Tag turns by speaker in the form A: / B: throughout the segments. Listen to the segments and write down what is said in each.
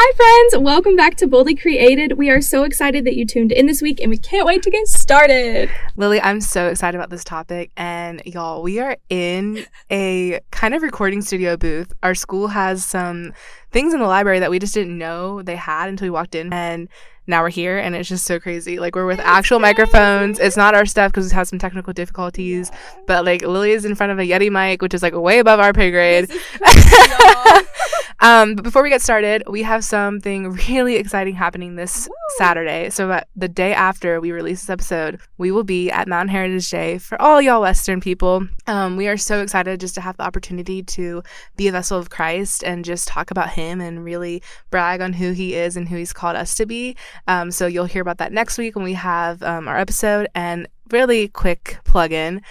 A: Hi, friends. Welcome back to Boldly Created. We are so excited that you tuned in this week and we can't wait to get started.
B: Lily, I'm so excited about this topic. And y'all, we are in a kind of recording studio booth. Our school has some things in the library that we just didn't know they had until we walked in. And now we're here and it's just so crazy. Like we're with actual microphones. It's not our stuff because we have some technical difficulties. But like Lily is in front of a Yeti mic, which is like way above our pay grade. um, but before we get started, we have something really exciting happening this Woo. Saturday. So that the day after we release this episode, we will be at Mountain Heritage Day for all y'all Western people. Um, we are so excited just to have the opportunity to be a vessel of Christ and just talk about Him and really brag on who He is and who He's called us to be. Um, so you'll hear about that next week when we have um, our episode. And really quick plug in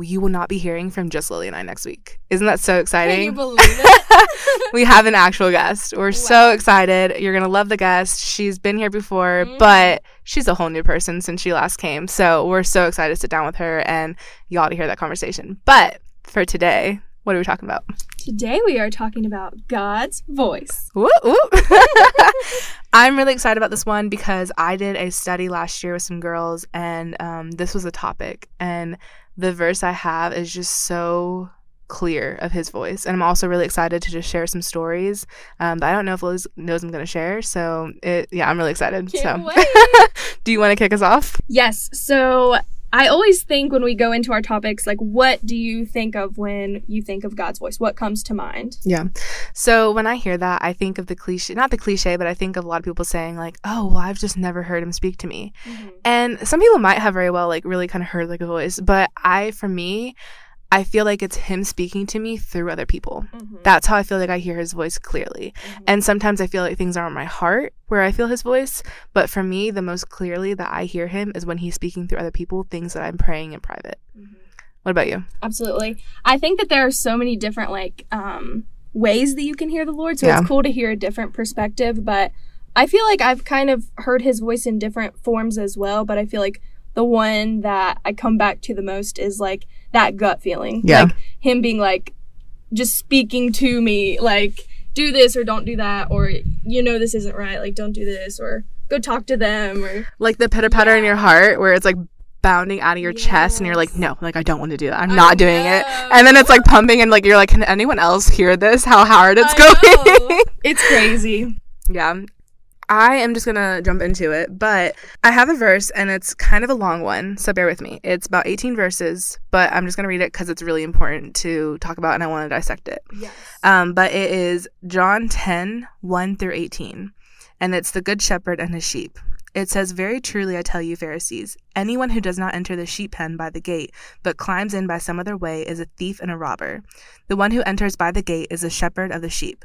B: you will not be hearing from just Lily and I next week. Isn't that so exciting? Can
A: you believe it?
B: we have an actual guest. We're wow. so excited. You're going to love the guest. She's been here before, mm. but she's a whole new person since she last came. So we're so excited to sit down with her and y'all to hear that conversation. But for today, what are we talking about?
A: Today we are talking about God's voice.
B: Woo, woo. I'm really excited about this one because I did a study last year with some girls, and um, this was a topic. And the verse I have is just so clear of his voice. And I'm also really excited to just share some stories. Um, but I don't know if Liz knows I'm going to share. So, it, yeah, I'm really excited.
A: Can't
B: so, do you want to kick us off?
A: Yes. So, I always think when we go into our topics, like, what do you think of when you think of God's voice? What comes to mind?
B: Yeah. So when I hear that, I think of the cliche, not the cliche, but I think of a lot of people saying, like, oh, well, I've just never heard him speak to me. Mm-hmm. And some people might have very well, like, really kind of heard like a voice. But I, for me, I feel like it's him speaking to me through other people. Mm-hmm. That's how I feel like I hear his voice clearly. Mm-hmm. And sometimes I feel like things are in my heart where I feel his voice. But for me, the most clearly that I hear him is when he's speaking through other people, things that I'm praying in private. Mm-hmm. What about you?
A: Absolutely. I think that there are so many different, like, um, ways that you can hear the Lord. So yeah. it's cool to hear a different perspective. But I feel like I've kind of heard his voice in different forms as well. But I feel like the one that I come back to the most is like that gut feeling.
B: Yeah.
A: Like him being like just speaking to me like do this or don't do that or you know this isn't right like don't do this or go talk to them or
B: like the pitter patter yeah. in your heart where it's like bounding out of your yes. chest and you're like no like i don't want to do that i'm I not know. doing it and then it's like pumping and like you're like can anyone else hear this how hard it's I going
A: it's crazy
B: yeah I am just gonna jump into it, but I have a verse and it's kind of a long one, so bear with me. It's about 18 verses, but I'm just gonna read it because it's really important to talk about and I want to dissect it.
A: Yes.
B: Um, but it is John 10, 1 through 18, and it's the Good Shepherd and his sheep. It says, Very truly I tell you, Pharisees, anyone who does not enter the sheep pen by the gate, but climbs in by some other way, is a thief and a robber. The one who enters by the gate is the shepherd of the sheep.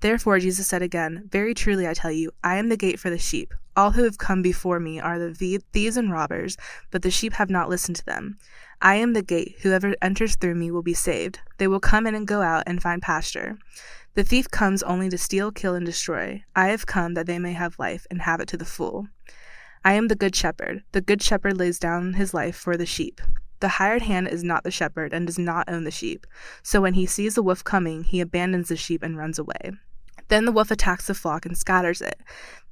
B: Therefore, Jesus said again, Very truly I tell you, I am the gate for the sheep. All who have come before me are the thieves and robbers, but the sheep have not listened to them. I am the gate. Whoever enters through me will be saved. They will come in and go out and find pasture. The thief comes only to steal, kill, and destroy. I have come that they may have life and have it to the full. I am the good shepherd. The good shepherd lays down his life for the sheep. The hired hand is not the shepherd and does not own the sheep. So when he sees the wolf coming, he abandons the sheep and runs away. Then the wolf attacks the flock and scatters it.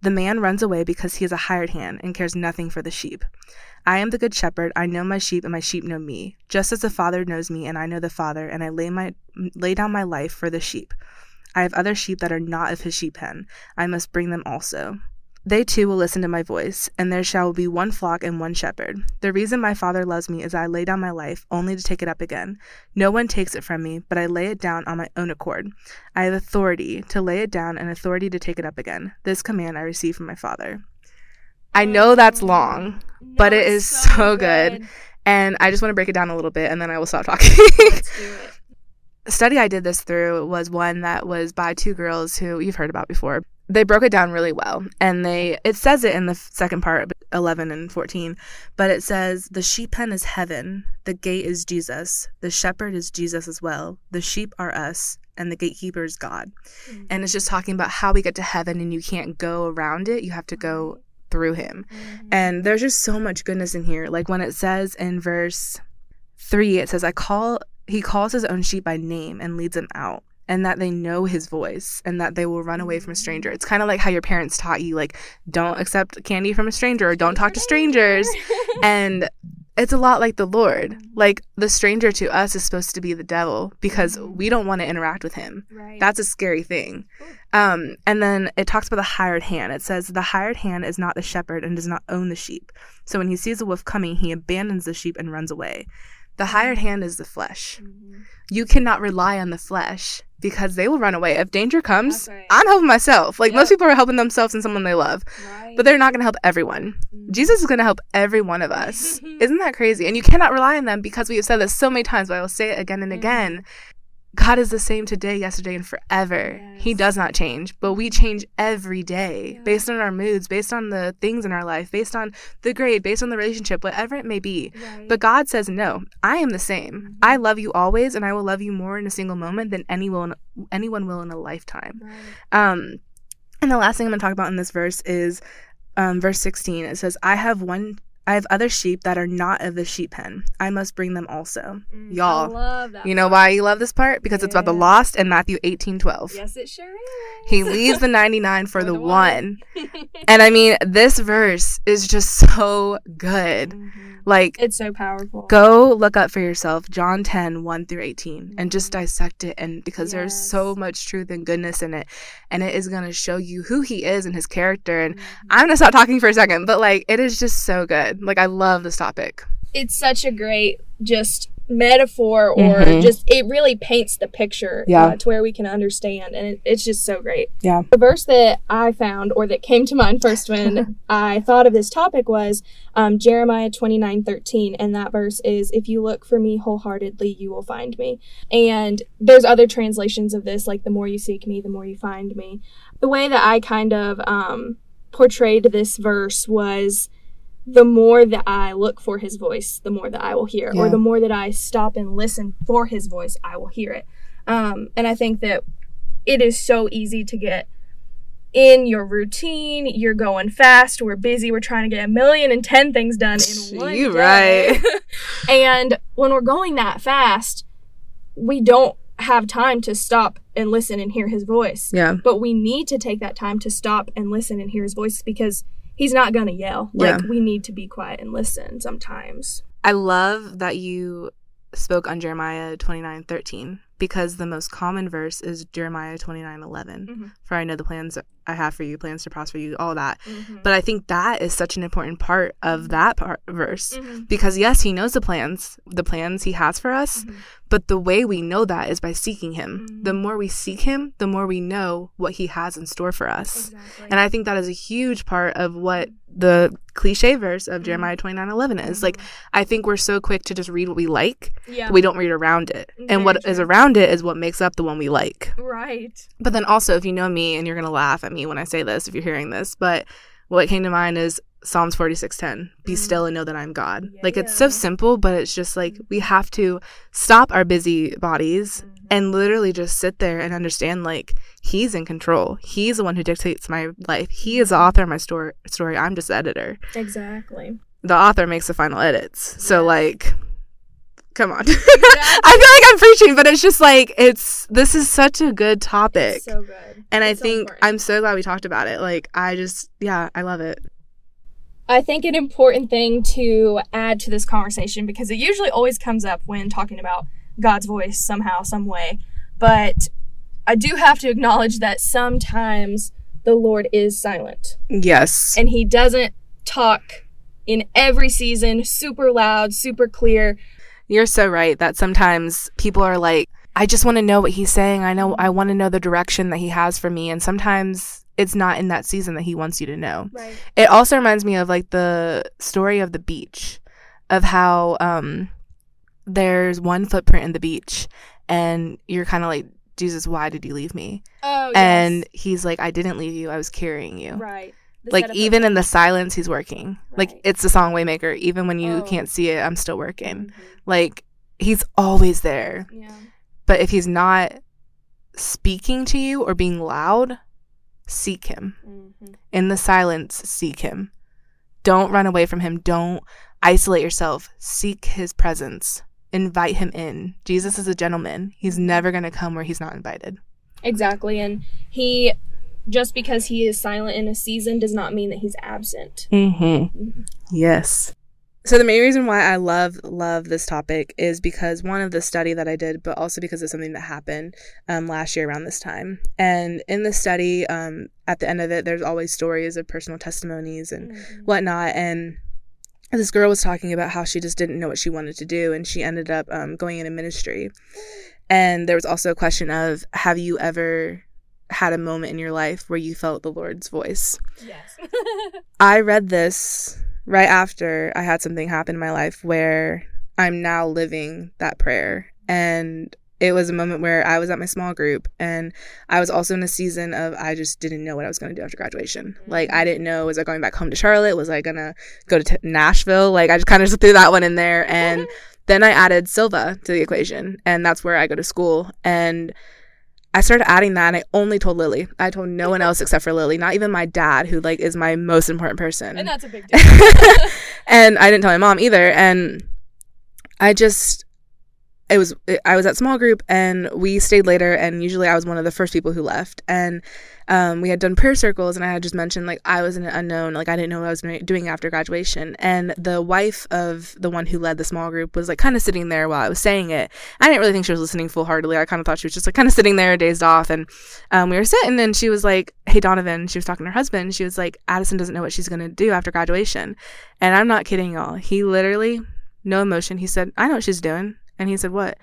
B: The man runs away because he is a hired hand and cares nothing for the sheep. I am the good shepherd. I know my sheep, and my sheep know me. Just as the Father knows me, and I know the Father, and I lay my lay down my life for the sheep. I have other sheep that are not of his sheep pen. I must bring them also. They too will listen to my voice, and there shall be one flock and one shepherd. The reason my Father loves me is I lay down my life, only to take it up again. No one takes it from me, but I lay it down on my own accord. I have authority to lay it down and authority to take it up again. This command I received from my Father. I know that's long, no, but it is so, so good. good. And I just want to break it down a little bit, and then I will stop talking. study I did this through was one that was by two girls who you've heard about before. They broke it down really well and they it says it in the second part 11 and 14 but it says the sheep pen is heaven the gate is jesus the shepherd is jesus as well the sheep are us and the gatekeeper is god. Mm-hmm. and it's just talking about how we get to heaven and you can't go around it you have to go through him. Mm-hmm. and there's just so much goodness in here. Like when it says in verse 3 it says i call he calls his own sheep by name and leads them out and that they know his voice and that they will run away from a stranger. It's kind of like how your parents taught you like don't accept candy from a stranger or don't talk to strangers. and it's a lot like the Lord. Like the stranger to us is supposed to be the devil because mm-hmm. we don't want to interact with him. Right. That's a scary thing. Um, and then it talks about the hired hand. It says the hired hand is not the shepherd and does not own the sheep. So when he sees a wolf coming, he abandons the sheep and runs away. The hired hand is the flesh. Mm-hmm. You cannot rely on the flesh because they will run away. If danger comes, right. I'm helping myself. Like yep. most people are helping themselves and someone they love, right. but they're not going to help everyone. Mm-hmm. Jesus is going to help every one of us. Isn't that crazy? And you cannot rely on them because we have said this so many times, but I will say it again and mm-hmm. again. God is the same today, yesterday, and forever. Yes. He does not change, but we change every day yeah. based on our moods, based on the things in our life, based on the grade, based on the relationship, whatever it may be. Right. But God says, No, I am the same. Mm-hmm. I love you always, and I will love you more in a single moment than anyone, anyone will in a lifetime. Right. Um, and the last thing I'm going to talk about in this verse is um, verse 16. It says, I have one I have other sheep that are not of the sheep pen. I must bring them also. Mm, Y'all. You know part. why you love this part? Because yeah. it's about the lost in Matthew 18 12.
A: Yes, it sure is.
B: He leaves the 99 for, for the, the, one. one. and I mean, this verse is just so good. Mm-hmm. Like,
A: it's so powerful.
B: Go look up for yourself John 10 1 through 18 mm-hmm. and just mm-hmm. dissect it. And because yes. there's so much truth and goodness in it. And it is going to show you who he is and his character. And mm-hmm. I'm going to stop talking for a second, but like, it is just so good. Like I love this topic.
A: It's such a great just metaphor or mm-hmm. just it really paints the picture yeah. Uh, to where we can understand and it, it's just so great
B: yeah
A: the verse that i found or that came to mind first when i thought of this topic was um, jeremiah 29 13 and that verse is if you look for me wholeheartedly you will find me and there's other translations of this like the more you seek me the more you find me the way that i kind of um, portrayed this verse was the more that I look for his voice, the more that I will hear, yeah. or the more that I stop and listen for his voice, I will hear it. Um, and I think that it is so easy to get in your routine. You're going fast. We're busy. We're trying to get a million and ten things done in one you right. and when we're going that fast, we don't have time to stop and listen and hear his voice.
B: Yeah.
A: But we need to take that time to stop and listen and hear his voice because he's not gonna yell. Yeah. Like we need to be quiet and listen sometimes.
B: I love that you spoke on Jeremiah twenty nine thirteen because the most common verse is Jeremiah twenty nine eleven. Mm-hmm. For I know the plans I have for you, plans to prosper you, all that. Mm-hmm. But I think that is such an important part of mm-hmm. that part, verse mm-hmm. because yes, he knows the plans, the plans he has for us, mm-hmm. but the way we know that is by seeking him. The mm-hmm. more we seek him, the more we know what he has in store for us. Exactly. And I think that is a huge part of what the cliche verse of Jeremiah 29 11 is. Like, I think we're so quick to just read what we like, yeah. we don't read around it. Very and what true. is around it is what makes up the one we like.
A: Right.
B: But then also, if you know me, and you're going to laugh at me when I say this if you're hearing this, but what came to mind is Psalms 46:10. Be mm. still and know that I'm God. Yeah, like it's so simple, but it's just like we have to stop our busy bodies mm-hmm. and literally just sit there and understand like he's in control. He's the one who dictates my life. He is the author of my story. Story. I'm just the editor.
A: Exactly.
B: The author makes the final edits. So like come on. Exactly. I feel like I'm preaching, but it's just like it's this is such a good topic.
A: It's so good.
B: And it's I think I'm so glad we talked about it. Like I just yeah, I love it.
A: I think an important thing to add to this conversation because it usually always comes up when talking about God's voice somehow, some way. But I do have to acknowledge that sometimes the Lord is silent.
B: Yes.
A: And he doesn't talk in every season super loud, super clear.
B: You're so right that sometimes people are like, I just want to know what he's saying. I know I want to know the direction that he has for me. And sometimes it's not in that season that he wants you to know. Right. It also reminds me of like the story of the beach, of how um there's one footprint in the beach and you're kind of like Jesus, why did you leave me?
A: Oh,
B: And
A: yes.
B: he's like, I didn't leave you. I was carrying you.
A: right.
B: Like even in the silence, he's working. Like it's the song Waymaker. Even when you
A: Oh.
B: can't see it, I'm still working.
A: Mhm.
B: Like he's always there.
A: Yeah.
B: But if he's not speaking to you or being loud, seek him.
A: Mhm.
B: In the silence, seek him. Don't run away from him. Don't isolate yourself. Seek his presence. Invite him in. Jesus is a gentleman. He's never going to come where he's not invited.
A: Exactly. And he, just because he is silent in a season, does not mean that he's absent.
B: Mm-hmm. Yes. So the main reason why I love love this topic is because one of the study that I did, but also because of something that happened um, last year around this time. And in the study, um, at the end of it, there's always stories of personal testimonies and
A: Mhm.
B: whatnot. And this girl was talking about how she just didn't know what she wanted to do, and she ended up um, going into ministry. And there was also a question of, have you ever had a moment in your life where you felt the Lord's voice?
A: Yes.
B: I read this right after I had something happen in my life where I'm now living that prayer. And it was a moment where I was at my small group and I was also in a season of I just didn't know what I was going to do after graduation. Like I didn't know was I going back home to Charlotte? Was I going to go to t- Nashville? Like I just kind of just threw that one in there and then I added Sylva to the equation and that's where I go to school and I started adding that and I only told Lily. I told no one else except for Lily, not even my dad who like is my most important person.
A: and that's a big deal.
B: and I didn't tell my mom either. And I just, it was, I was at small group and we stayed later. And usually I was one of the first people who left. And um, we had done prayer circles and I had just mentioned like I was in an unknown, like I didn't know what I was doing after graduation. And the wife of the one who led the small group was like kind of sitting there while I was saying it. I didn't really think she was listening full heartedly. I kind of thought she was just like kind of sitting there, dazed off. And um, we were sitting and she was like, Hey, Donovan, she was talking to her husband. She was like, Addison doesn't know what she's to do after graduation. And I'm not kidding y'all. He literally, no emotion, he said, I know what she's doing. And he said, What?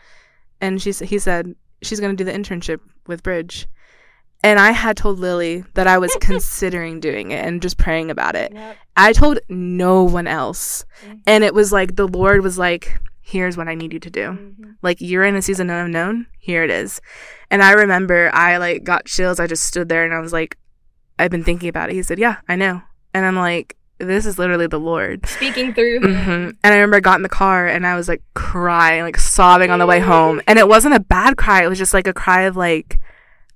B: And she, he said, She's going to do the internship with Bridge. And I had told Lily that I was considering doing it and just praying about it.
A: Yep.
B: I told no one else.
A: Mhm.
B: And it was like the Lord was like, Here's what I need you to do
A: Mhm.
B: like you're in a season of unknown here it is and i remember i like got chills i just stood there and i was like i've been thinking about it he said yeah i know and i'm like this is literally the lord.
A: Speaking through him.
B: hmm and i remember i got in the car and i was like crying like sobbing on the way home. And it wasn't a bad cry. It was just like a cry of like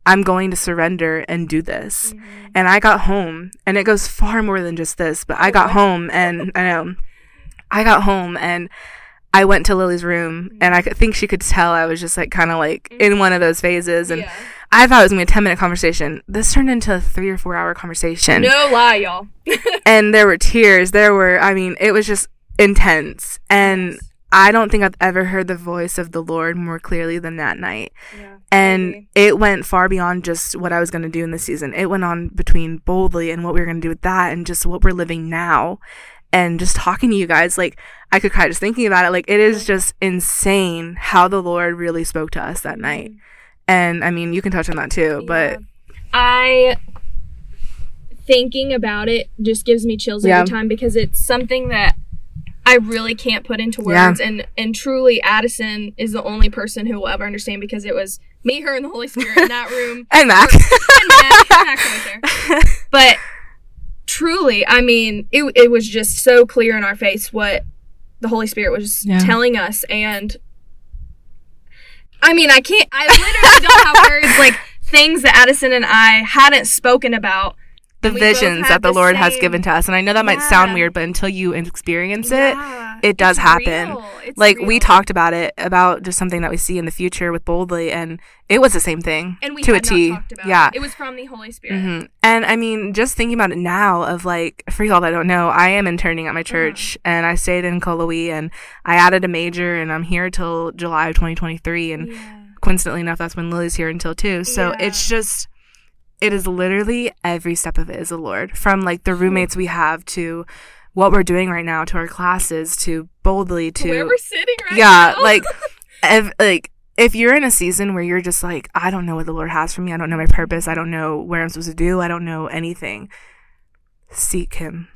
B: i'm going to surrender and do this.
A: Mhm.
B: and I got home, and it goes far more than just this, but I got home, and I know, I got home, and I went to Lily's room, and I think she could tell I was just like kind of like in one of those phases, and
A: Yeah.
B: I thought it was gonna be a ten minute conversation. This turned into a three or four hour conversation,
A: No lie, y'all.
B: and there were tears. There were, I mean, it was just intense, and I don't think I've ever heard the voice of the Lord more clearly than that night
A: Yeah.
B: And it went far beyond just what I was going to do in the season. It went on between boldly and what we were going to do with that and just what we're living now and just talking to you guys like I could cry just thinking about it like it is just insane how the Lord really spoke to us that night. Mm-hmm. And I mean, you can touch on that too, but
A: I thinking about it just gives me chills
B: Yeah.
A: every time because it's something that I really can't put into
B: Yeah.
A: words and and truly Addison is the only person who will ever understand because it was me, her, and the Holy Spirit in that room.
B: and Mac.
A: and Matt, Matt's right there. But truly, I mean, it it was just so clear in our face what the Holy Spirit was
B: Yeah.
A: telling us and I mean, I can't I literally don't have words like things that Addison and I hadn't spoken about.
B: The
A: And we both
B: visions that the,
A: the
B: Lord has given to us. And I know that might sound weird, but until you experience it,
A: Yeah,
B: it does
A: it's
B: happen.
A: real.
B: Like we talked about it about just something that we see in the future with boldly and it was the same thing
A: and we
B: to a T.
A: talked about
B: yeah
A: it. It was from the Holy Spirit.
B: hmm And I mean, just thinking about it now, of like, for y'all that don't know, I am interning at
A: Uh-huh.
B: my church, and I stayed in Cullowhee, and I added a major, and I'm here till July of 2023, and
A: Yeah.
B: coincidentally enough, that's when Lily's here until too. So
A: Yeah.
B: it's just, it is literally every step of it is the Lord, from like the roommates we have to what we're doing right now to our classes to boldly to
A: Where we're sitting right
B: yeah,
A: now.
B: Yeah, like, if, like if you're in a season where you're just like, I don't know what the Lord has for me, I don't know my purpose, I don't know where I'm supposed to do, I don't know anything, seek Him.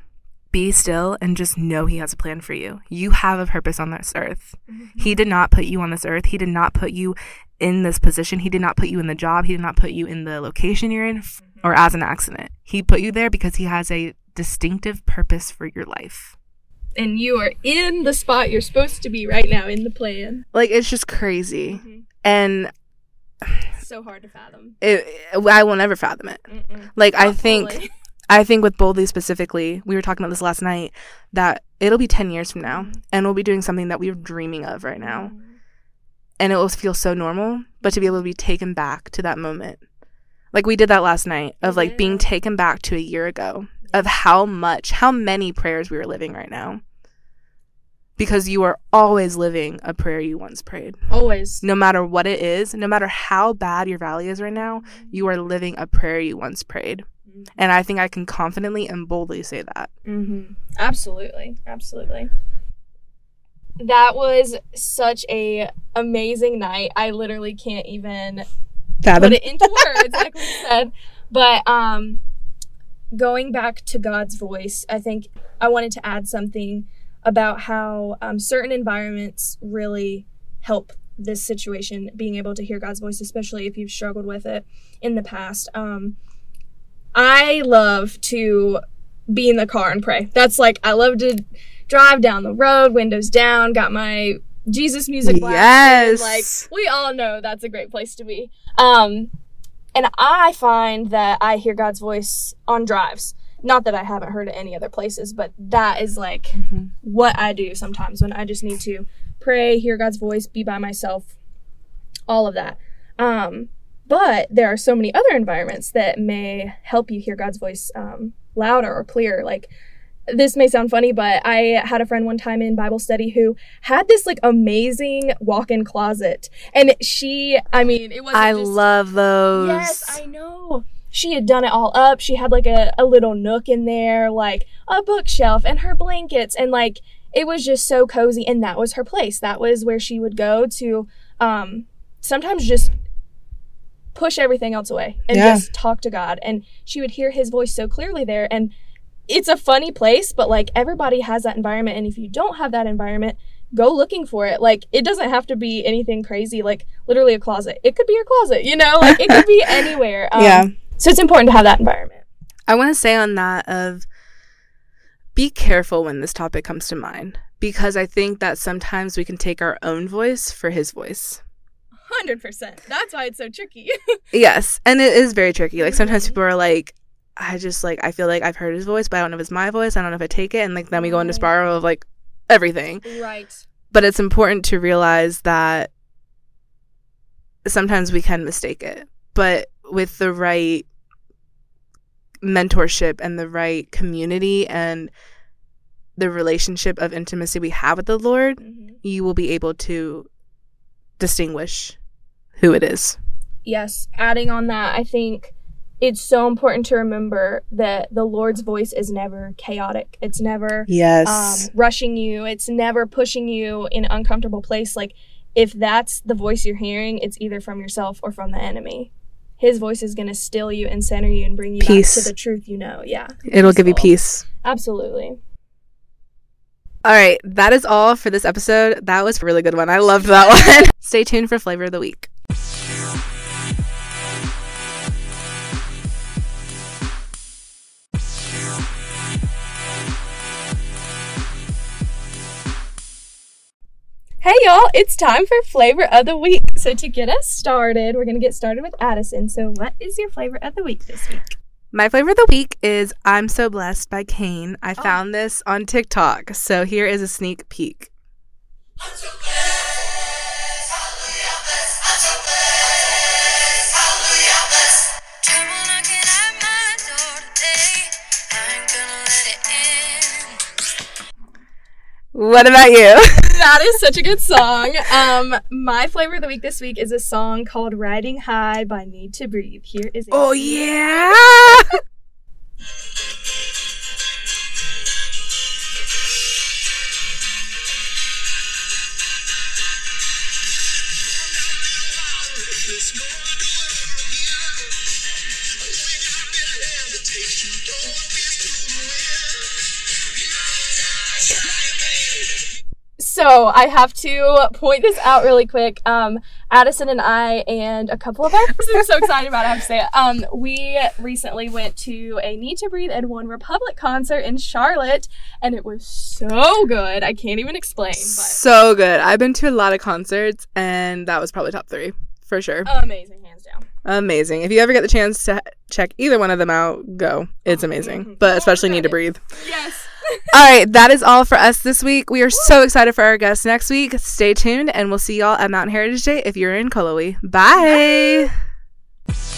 B: Be still and just know He has a plan for you. You have a purpose on this earth.
A: Mhm.
B: He did not put you on this earth. He did not put you in this position. He did not put you in the job. He did not put you in the location you're in f- or as an accident. He put you there because he has a distinctive purpose for your life.
A: And you are in the spot you're supposed to be right now in the plan.
B: Like it's just crazy. Mm-hmm. And
A: so hard to fathom.
B: It, I will never fathom it. Mm-mm. Like Not I think fully. I think with Boldly specifically, we were talking about this last night that it'll be 10 years from now mm-hmm. and we'll be doing something that we're dreaming of right now. Mm-hmm. And it will feel so normal, but to be able to be taken back to that moment. Like we did that last night of like yeah. being taken back to a year ago of how much, how many prayers we were living right now. Because you are always living a prayer you once prayed.
A: Always.
B: No matter what it is, no matter how bad your valley is right now, mm-hmm. you are living a prayer you once prayed. Mm-hmm. And I think I can confidently and boldly say that.
A: Mm-hmm. Absolutely. Absolutely. That was such a amazing night. I literally can't even Fathom. put it into words, like we said. But um, going back to God's voice, I think I wanted to add something about how um, certain environments really help this situation, being able to hear God's voice, especially if you've struggled with it in the past. Um, I love to be in the car and pray. That's like, I love to drive down the road, windows down, got my Jesus music blasting. Yes. Like, we all know that's a great place to be. Um, and I find that I hear God's voice on drives. Not that I haven't heard it any other places, but that is like mm-hmm. what I do sometimes when I just need to pray, hear God's voice, be by myself, all of that. Um, but there are so many other environments that may help you hear God's voice um, louder or clearer. Like this may sound funny, but I had a friend one time in Bible study who had this like amazing walk-in closet, and she, I mean, it was.
B: I just, love those.
A: Yes, I know. She had done it all up. She had like a, a little nook in there, like a bookshelf and her blankets, and like it was just so cozy. And that was her place. That was where she would go to. Um, sometimes just push everything else away and yeah. just talk to God. And she would hear His voice so clearly there, and it's a funny place, but like everybody has that environment. And if you don't have that environment, go looking for it. Like it doesn't have to be anything crazy, like literally a closet. It could be your closet, you know, like it could be anywhere. Um, yeah. So it's important to have that environment.
B: I want to say on that of be careful when this topic comes to mind because I think that sometimes we can take our own voice for his voice.
A: 100%. That's why it's so tricky.
B: yes. And it is very tricky. Like sometimes people are like, I just like I feel like I've heard his voice, but I don't know if it's my voice. I don't know if I take it, and like then we go into spiral of like everything.
A: Right.
B: But it's important to realize that sometimes we can mistake it, but with the right mentorship and the right community and the relationship of intimacy we have with the Lord, mm-hmm. you will be able to distinguish who it is.
A: Yes, adding on that, I think it's so important to remember that the Lord's voice is never chaotic. It's never
B: yes
A: um, rushing you. It's never pushing you in an uncomfortable place. Like if that's the voice you're hearing, it's either from yourself or from the enemy. His voice is going to still you and center you and bring you peace. back to the truth you know. Yeah,
B: it'll peaceful. give you peace.
A: Absolutely.
B: All right, that is all for this episode. That was a really good one. I loved that one. Stay tuned for flavor of the week.
A: Hey y'all, it's time for flavor of the week. So to get us started, we're going to get started with Addison. So what is your flavor of the week this week?
B: My flavor of the week is I'm So Blessed by Cain. I oh. found this on TikTok. So here is a sneak peek. What about you?
A: that is such a good song. Um, my flavor of the week this week is a song called "Riding High" by NEEDTOBREATHE. Here is.
B: oh yeah.
A: So I have to point this out really quick. Um, Addison and I and a couple of others. I'm so excited about it. I have to say it. Um, we recently went to a NEEDTOBREATHE and OneRepublic concert in Charlotte, and it was so good. I can't even explain. But.
B: So good. I've been to a lot of concerts, and that was probably top three for sure.
A: Amazing, hands down.
B: Amazing. If you ever get the chance to check either one of them out, go. It's amazing. Mm-hmm. But especially NEEDTOBREATHE.
A: Yes.
B: all right, that is all for us this week. We are so excited for our guests next week. Stay tuned, and we'll see y'all at Mountain Heritage Day if you're in Cullowhee. Bye. Bye.